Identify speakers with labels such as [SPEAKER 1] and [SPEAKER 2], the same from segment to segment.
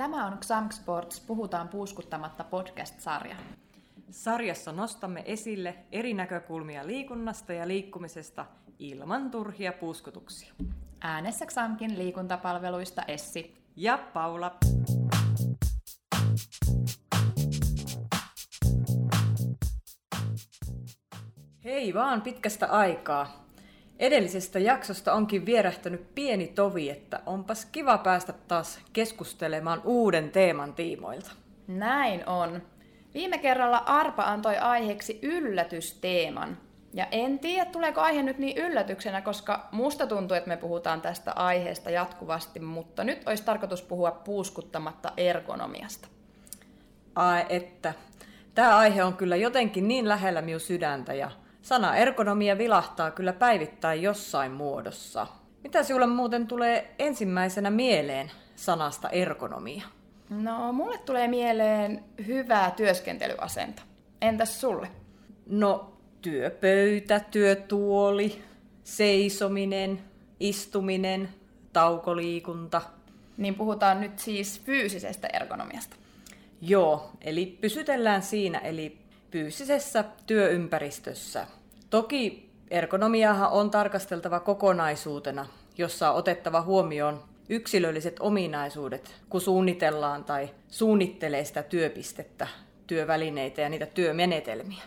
[SPEAKER 1] Tämä on Xamk Sports Puhutaan puuskuttamatta podcast-sarja.
[SPEAKER 2] Sarjassa nostamme esille eri näkökulmia liikunnasta ja liikkumisesta ilman turhia puuskutuksia.
[SPEAKER 1] Äänessä Xamkin liikuntapalveluista Essi
[SPEAKER 2] ja Paula. Hei vaan pitkästä aikaa. Edellisestä jaksosta onkin vierähtänyt pieni tovi, että onpas kiva päästä taas keskustelemaan uuden teeman tiimoilta.
[SPEAKER 1] Näin on. Viime kerralla Arpa antoi aiheeksi yllätysteeman. Ja en tiedä, tuleeko aihe nyt niin yllätyksenä, koska musta tuntuu, että me puhutaan tästä aiheesta jatkuvasti, mutta nyt olisi tarkoitus puhua puuskuttamatta ergonomiasta.
[SPEAKER 2] Ai että. Tämä aihe on kyllä jotenkin niin lähellä minun sydäntä ja Sana ergonomia vilahtaa kyllä päivittäin jossain muodossa. Mitä sinulle muuten tulee ensimmäisenä mieleen sanasta ergonomia?
[SPEAKER 1] No, mulle tulee mieleen hyvää työskentelyasento. Entäs sulle?
[SPEAKER 2] No, työpöytä, työtuoli, seisominen, istuminen, taukoliikunta.
[SPEAKER 1] Niin puhutaan nyt siis fyysisestä ergonomiasta.
[SPEAKER 2] Joo, eli pysytellään siinä, eli fyysisessä työympäristössä. Toki ergonomiahan on tarkasteltava kokonaisuutena, jossa on otettava huomioon yksilölliset ominaisuudet, kun suunnitellaan tai suunnittelee sitä työpistettä, työvälineitä ja niitä työmenetelmiä.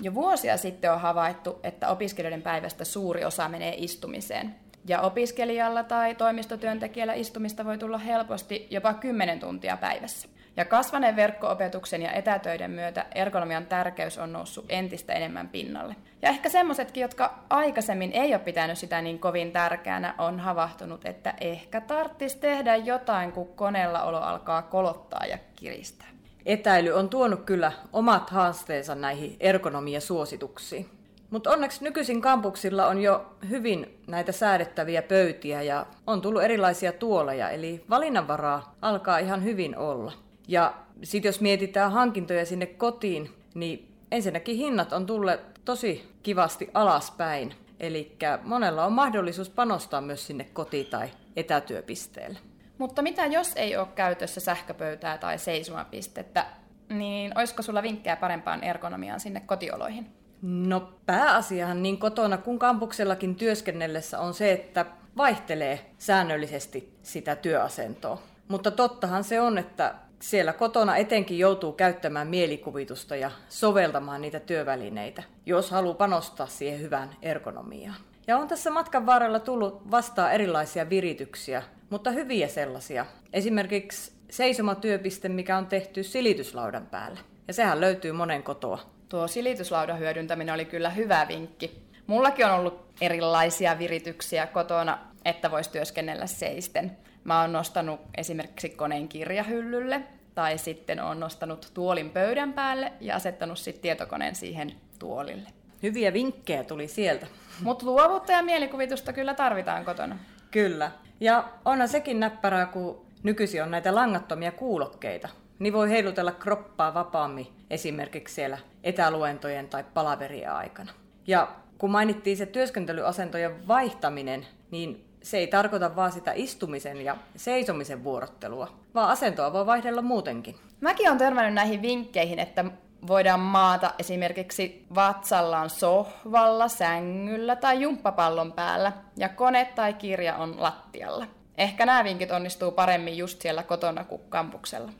[SPEAKER 1] Jo vuosia sitten on havaittu, että opiskelijoiden päivästä suuri osa menee istumiseen. Ja opiskelijalla tai toimistotyöntekijällä istumista voi tulla helposti jopa 10 tuntia päivässä. Ja kasvaneen verkkoopetuksen ja etätöiden myötä ergonomian tärkeys on noussut entistä enemmän pinnalle. Ja ehkä semmoisetkin, jotka aikaisemmin ei ole pitänyt sitä niin kovin tärkeänä, on havahtunut, että ehkä tarttis tehdä jotain, kun koneella olo alkaa kolottaa ja kiristää.
[SPEAKER 2] Etäily on tuonut kyllä omat haasteensa näihin ergonomia-suosituksiin. Mutta onneksi nykyisin kampuksilla on jo hyvin näitä säädettäviä pöytiä ja on tullut erilaisia tuoleja, eli valinnanvaraa alkaa ihan hyvin olla. Ja sitten jos mietitään hankintoja sinne kotiin, niin ensinnäkin hinnat on tullut tosi kivasti alaspäin. Eli monella on mahdollisuus panostaa myös sinne koti- tai etätyöpisteelle.
[SPEAKER 1] Mutta mitä jos ei ole käytössä sähköpöytää tai seisomapistettä, niin olisiko sulla vinkkejä parempaan ergonomiaan sinne kotioloihin?
[SPEAKER 2] No pääasiahan niin kotona kuin kampuksellakin työskennellessä on se, että vaihtelee säännöllisesti sitä työasentoa. Mutta tottahan se on, että siellä kotona etenkin joutuu käyttämään mielikuvitusta ja soveltamaan niitä työvälineitä, jos haluaa panostaa siihen hyvään ergonomiaan. Ja on tässä matkan varrella tullut vastaan erilaisia virityksiä, mutta hyviä sellaisia. Esimerkiksi seisomatyöpiste, mikä on tehty silityslaudan päälle. Ja sehän löytyy monen kotoa.
[SPEAKER 1] Tuo silityslaudan hyödyntäminen oli kyllä hyvä vinkki. Mullakin on ollut erilaisia virityksiä kotona, että voisi työskennellä seisten. Mä oon nostanut esimerkiksi koneen kirjahyllylle tai sitten on nostanut tuolin pöydän päälle ja asettanut sitten tietokoneen siihen tuolille.
[SPEAKER 2] Hyviä vinkkejä tuli sieltä.
[SPEAKER 1] Mutta luovuutta ja mielikuvitusta kyllä tarvitaan kotona.
[SPEAKER 2] Kyllä. Ja onhan sekin näppärää, kun nykyisin on näitä langattomia kuulokkeita. Niin voi heilutella kroppaa vapaammin esimerkiksi siellä etäluentojen tai palaverien aikana. Ja kun mainittiin se työskentelyasentojen vaihtaminen, niin se ei tarkoita vaan sitä istumisen ja seisomisen vuorottelua, vaan asentoa voi vaihdella muutenkin.
[SPEAKER 1] Mäkin olen törmännyt näihin vinkkeihin, että voidaan maata esimerkiksi vatsallaan sohvalla, sängyllä tai jumppapallon päällä, ja kone tai kirja on lattialla. Ehkä nämä vinkit onnistuu paremmin just siellä kotona kuin kampuksella.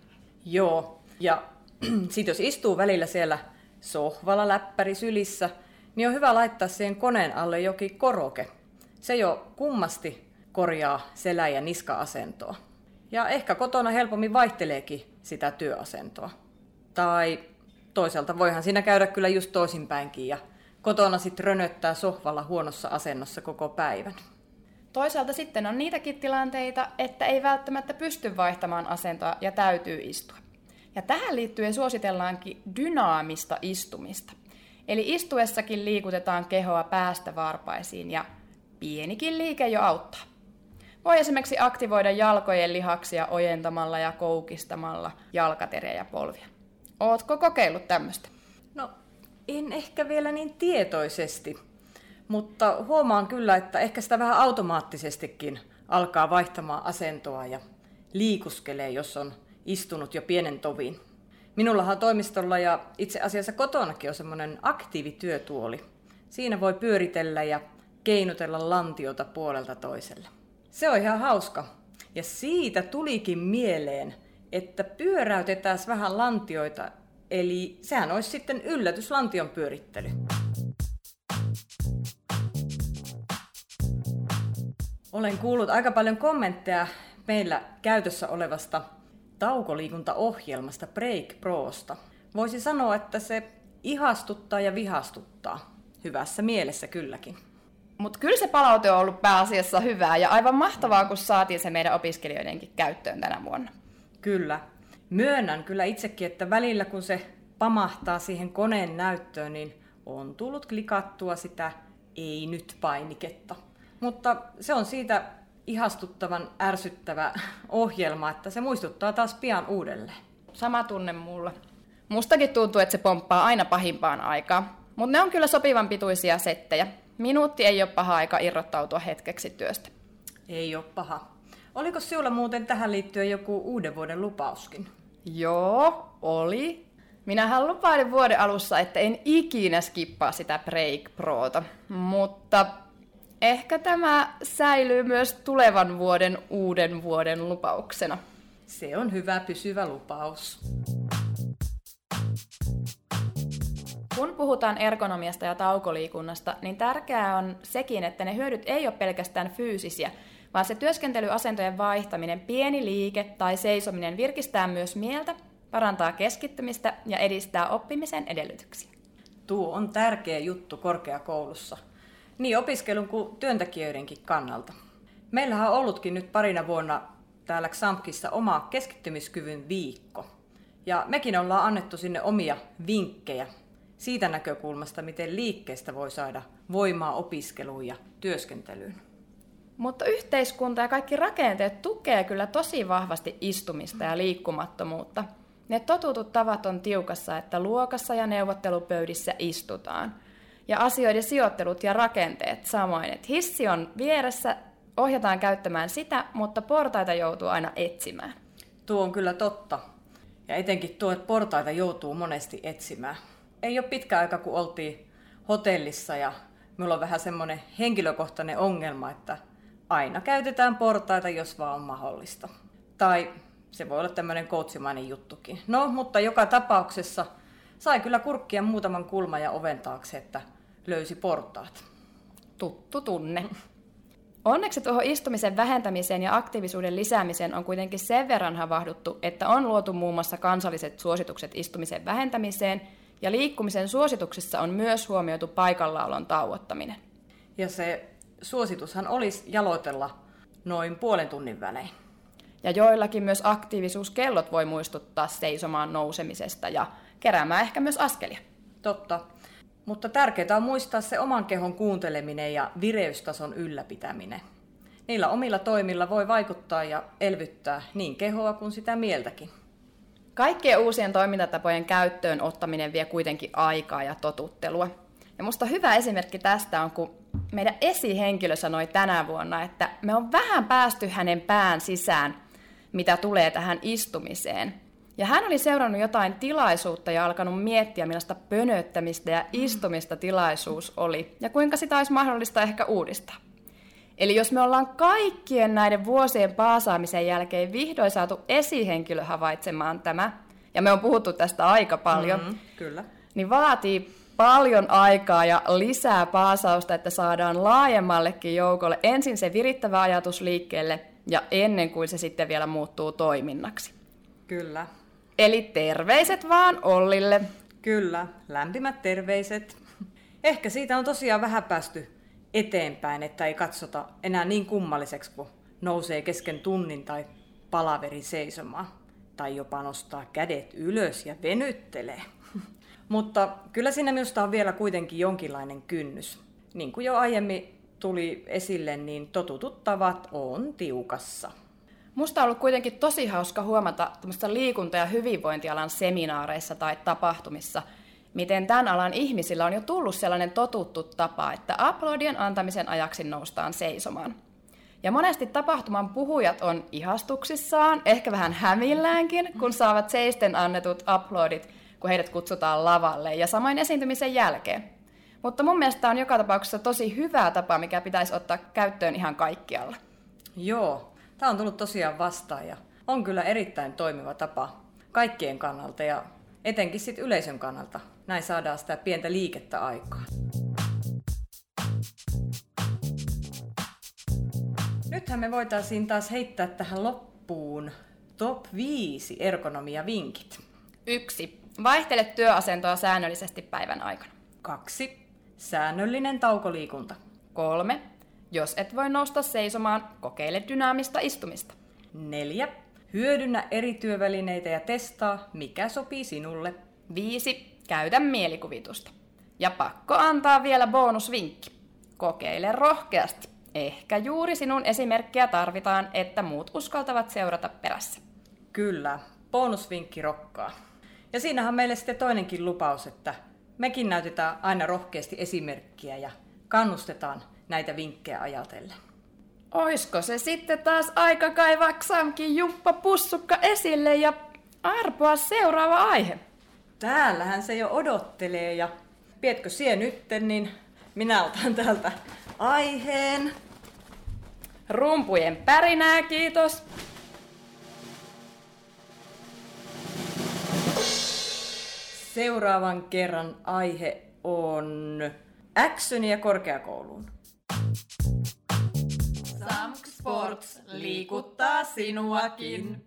[SPEAKER 2] Joo, ja sitten jos istuu välillä siellä sohvalla läppäri sylissä, niin on hyvä laittaa siihen koneen alle jokin koroke, se jo kummasti korjaa selä- ja niska-asentoa. Ja ehkä kotona helpommin vaihteleekin sitä työasentoa. Tai toisaalta voihan siinä käydä kyllä just toisinpäinkin ja kotona sitten rönöttää sohvalla huonossa asennossa koko päivän.
[SPEAKER 1] Toisaalta sitten on niitäkin tilanteita, että ei välttämättä pysty vaihtamaan asentoa ja täytyy istua. Ja tähän liittyen suositellaankin dynaamista istumista. Eli istuessakin liikutetaan kehoa päästä varpaisiin ja pienikin liike jo auttaa. Voi esimerkiksi aktivoida jalkojen lihaksia ojentamalla ja koukistamalla jalkateriä ja polvia. Ootko kokeillut tämmöistä?
[SPEAKER 2] No, en ehkä vielä niin tietoisesti, mutta huomaan kyllä, että ehkä sitä vähän automaattisestikin alkaa vaihtamaan asentoa ja liikuskelee, jos on istunut jo pienen tovin. Minullahan toimistolla ja itse asiassa kotonakin on semmoinen aktiivityötuoli. Siinä voi pyöritellä ja keinutella lantiota puolelta toiselle. Se on ihan hauska. Ja siitä tulikin mieleen, että pyöräytetään vähän lantioita, eli sehän olisi sitten yllätyslantion pyörittely. Olen kuullut aika paljon kommentteja meillä käytössä olevasta taukoliikuntaohjelmasta Break Prosta. Voisi sanoa, että se ihastuttaa ja vihastuttaa. Hyvässä mielessä kylläkin.
[SPEAKER 1] Mutta kyllä se palaute on ollut pääasiassa hyvää ja aivan mahtavaa, kun saatiin se meidän opiskelijoidenkin käyttöön tänä vuonna.
[SPEAKER 2] Kyllä. Myönnän kyllä itsekin, että välillä kun se pamahtaa siihen koneen näyttöön, niin on tullut klikattua sitä ei nyt painiketta. Mutta se on siitä ihastuttavan ärsyttävä ohjelma, että se muistuttaa taas pian uudelleen.
[SPEAKER 1] Sama tunne mulla. Mustakin tuntuu, että se pomppaa aina pahimpaan aikaan. Mutta ne on kyllä sopivan pituisia settejä. Minuutti ei ole paha aika irrottautua hetkeksi työstä.
[SPEAKER 2] Ei ole paha. Oliko sinulla muuten tähän liittyen joku uuden vuoden lupauskin?
[SPEAKER 1] Joo, oli. Minähän lupailin vuoden alussa, että en ikinä skippaa sitä Break Prota, mutta ehkä tämä säilyy myös tulevan vuoden uuden vuoden lupauksena.
[SPEAKER 2] Se on hyvä pysyvä lupaus.
[SPEAKER 1] Kun puhutaan ergonomiasta ja taukoliikunnasta, niin tärkeää on sekin, että ne hyödyt ei ole pelkästään fyysisiä, vaan se työskentelyasentojen vaihtaminen, pieni liike tai seisominen virkistää myös mieltä, parantaa keskittymistä ja edistää oppimisen edellytyksiä.
[SPEAKER 2] Tuo on tärkeä juttu korkeakoulussa, niin opiskelun kuin työntekijöidenkin kannalta. Meillähän on ollutkin nyt parina vuonna täällä XAMKissa oma keskittymiskyvyn viikko. Ja mekin ollaan annettu sinne omia vinkkejä siitä näkökulmasta, miten liikkeestä voi saada voimaa opiskeluun ja työskentelyyn.
[SPEAKER 1] Mutta yhteiskunta ja kaikki rakenteet tukee kyllä tosi vahvasti istumista ja liikkumattomuutta. Ne totutut tavat on tiukassa, että luokassa ja neuvottelupöydissä istutaan. Ja asioiden sijoittelut ja rakenteet samoin, että hissi on vieressä, ohjataan käyttämään sitä, mutta portaita joutuu aina etsimään.
[SPEAKER 2] Tuo on kyllä totta. Ja etenkin tuo, että portaita joutuu monesti etsimään ei ole pitkä aika, kun oltiin hotellissa ja minulla on vähän semmoinen henkilökohtainen ongelma, että aina käytetään portaita, jos vaan on mahdollista. Tai se voi olla tämmöinen koutsimainen juttukin. No, mutta joka tapauksessa sai kyllä kurkkia muutaman kulman ja oven taakse, että löysi portaat.
[SPEAKER 1] Tuttu tunne. Onneksi tuohon istumisen vähentämiseen ja aktiivisuuden lisäämiseen on kuitenkin sen verran havahduttu, että on luotu muun muassa kansalliset suositukset istumisen vähentämiseen – ja liikkumisen suosituksissa on myös huomioitu paikallaolon tauottaminen.
[SPEAKER 2] Ja se suositushan olisi jaloitella noin puolen tunnin välein.
[SPEAKER 1] Ja joillakin myös aktiivisuuskellot voi muistuttaa seisomaan nousemisesta ja keräämään ehkä myös askelia.
[SPEAKER 2] Totta. Mutta tärkeää on muistaa se oman kehon kuunteleminen ja vireystason ylläpitäminen. Niillä omilla toimilla voi vaikuttaa ja elvyttää niin kehoa kuin sitä mieltäkin.
[SPEAKER 1] Kaikkien uusien toimintatapojen käyttöön ottaminen vie kuitenkin aikaa ja totuttelua. Ja musta hyvä esimerkki tästä on, kun meidän esihenkilö sanoi tänä vuonna, että me on vähän päästy hänen pään sisään, mitä tulee tähän istumiseen. Ja hän oli seurannut jotain tilaisuutta ja alkanut miettiä, millaista pönöttämistä ja istumista tilaisuus oli, ja kuinka sitä olisi mahdollista ehkä uudistaa. Eli jos me ollaan kaikkien näiden vuosien paasaamisen jälkeen vihdoin saatu esihenkilö havaitsemaan tämä, ja me on puhuttu tästä aika paljon, mm-hmm,
[SPEAKER 2] kyllä.
[SPEAKER 1] niin vaatii paljon aikaa ja lisää paasausta, että saadaan laajemmallekin joukolle ensin se virittävä ajatus liikkeelle ja ennen kuin se sitten vielä muuttuu toiminnaksi.
[SPEAKER 2] Kyllä.
[SPEAKER 1] Eli terveiset vaan Ollille.
[SPEAKER 2] Kyllä, lämpimät terveiset. Ehkä siitä on tosiaan vähän päästy eteenpäin, että ei katsota enää niin kummalliseksi, kun nousee kesken tunnin tai palaveri seisomaan. Tai jopa nostaa kädet ylös ja venyttelee. Mutta kyllä siinä minusta on vielä kuitenkin jonkinlainen kynnys. Niin kuin jo aiemmin tuli esille, niin totutut tavat on tiukassa.
[SPEAKER 1] Musta on ollut kuitenkin tosi hauska huomata liikunta- ja hyvinvointialan seminaareissa tai tapahtumissa – miten tämän alan ihmisillä on jo tullut sellainen totuttu tapa, että uploadien antamisen ajaksi noustaan seisomaan. Ja monesti tapahtuman puhujat on ihastuksissaan, ehkä vähän hämilläänkin, kun saavat seisten annetut uploadit, kun heidät kutsutaan lavalle, ja samoin esiintymisen jälkeen. Mutta mun mielestä on joka tapauksessa tosi hyvä tapa, mikä pitäisi ottaa käyttöön ihan kaikkialla.
[SPEAKER 2] Joo, tämä on tullut tosiaan vastaan ja on kyllä erittäin toimiva tapa kaikkien kannalta ja etenkin sit yleisön kannalta. Näin saadaan sitä pientä liikettä aikaan. Nythän me voitaisiin taas heittää tähän loppuun top 5 ergonomia vinkit.
[SPEAKER 1] Yksi. Vaihtele työasentoa säännöllisesti päivän aikana.
[SPEAKER 2] Kaksi. Säännöllinen taukoliikunta.
[SPEAKER 1] Kolme. Jos et voi nousta seisomaan, kokeile dynaamista istumista.
[SPEAKER 2] Neljä. Hyödynnä eri työvälineitä ja testaa, mikä sopii sinulle.
[SPEAKER 1] Viisi. Käytä mielikuvitusta. Ja pakko antaa vielä bonusvinkki. Kokeile rohkeasti. Ehkä juuri sinun esimerkkiä tarvitaan, että muut uskaltavat seurata perässä.
[SPEAKER 2] Kyllä, bonusvinkki rokkaa. Ja siinähän meille sitten toinenkin lupaus, että mekin näytetään aina rohkeasti esimerkkiä ja kannustetaan näitä vinkkejä ajatellen.
[SPEAKER 1] Oisko se sitten taas aika kaivaa Xamkin Jumppa Pussukka esille ja arpoa seuraava aihe?
[SPEAKER 2] Täällähän se jo odottelee ja pietkö sie nytten, niin minä otan täältä aiheen.
[SPEAKER 1] Rumpujen pärinää, kiitos.
[SPEAKER 2] Seuraavan kerran aihe on Actionia korkeakouluun.
[SPEAKER 1] Samk Sports liikuttaa sinuakin.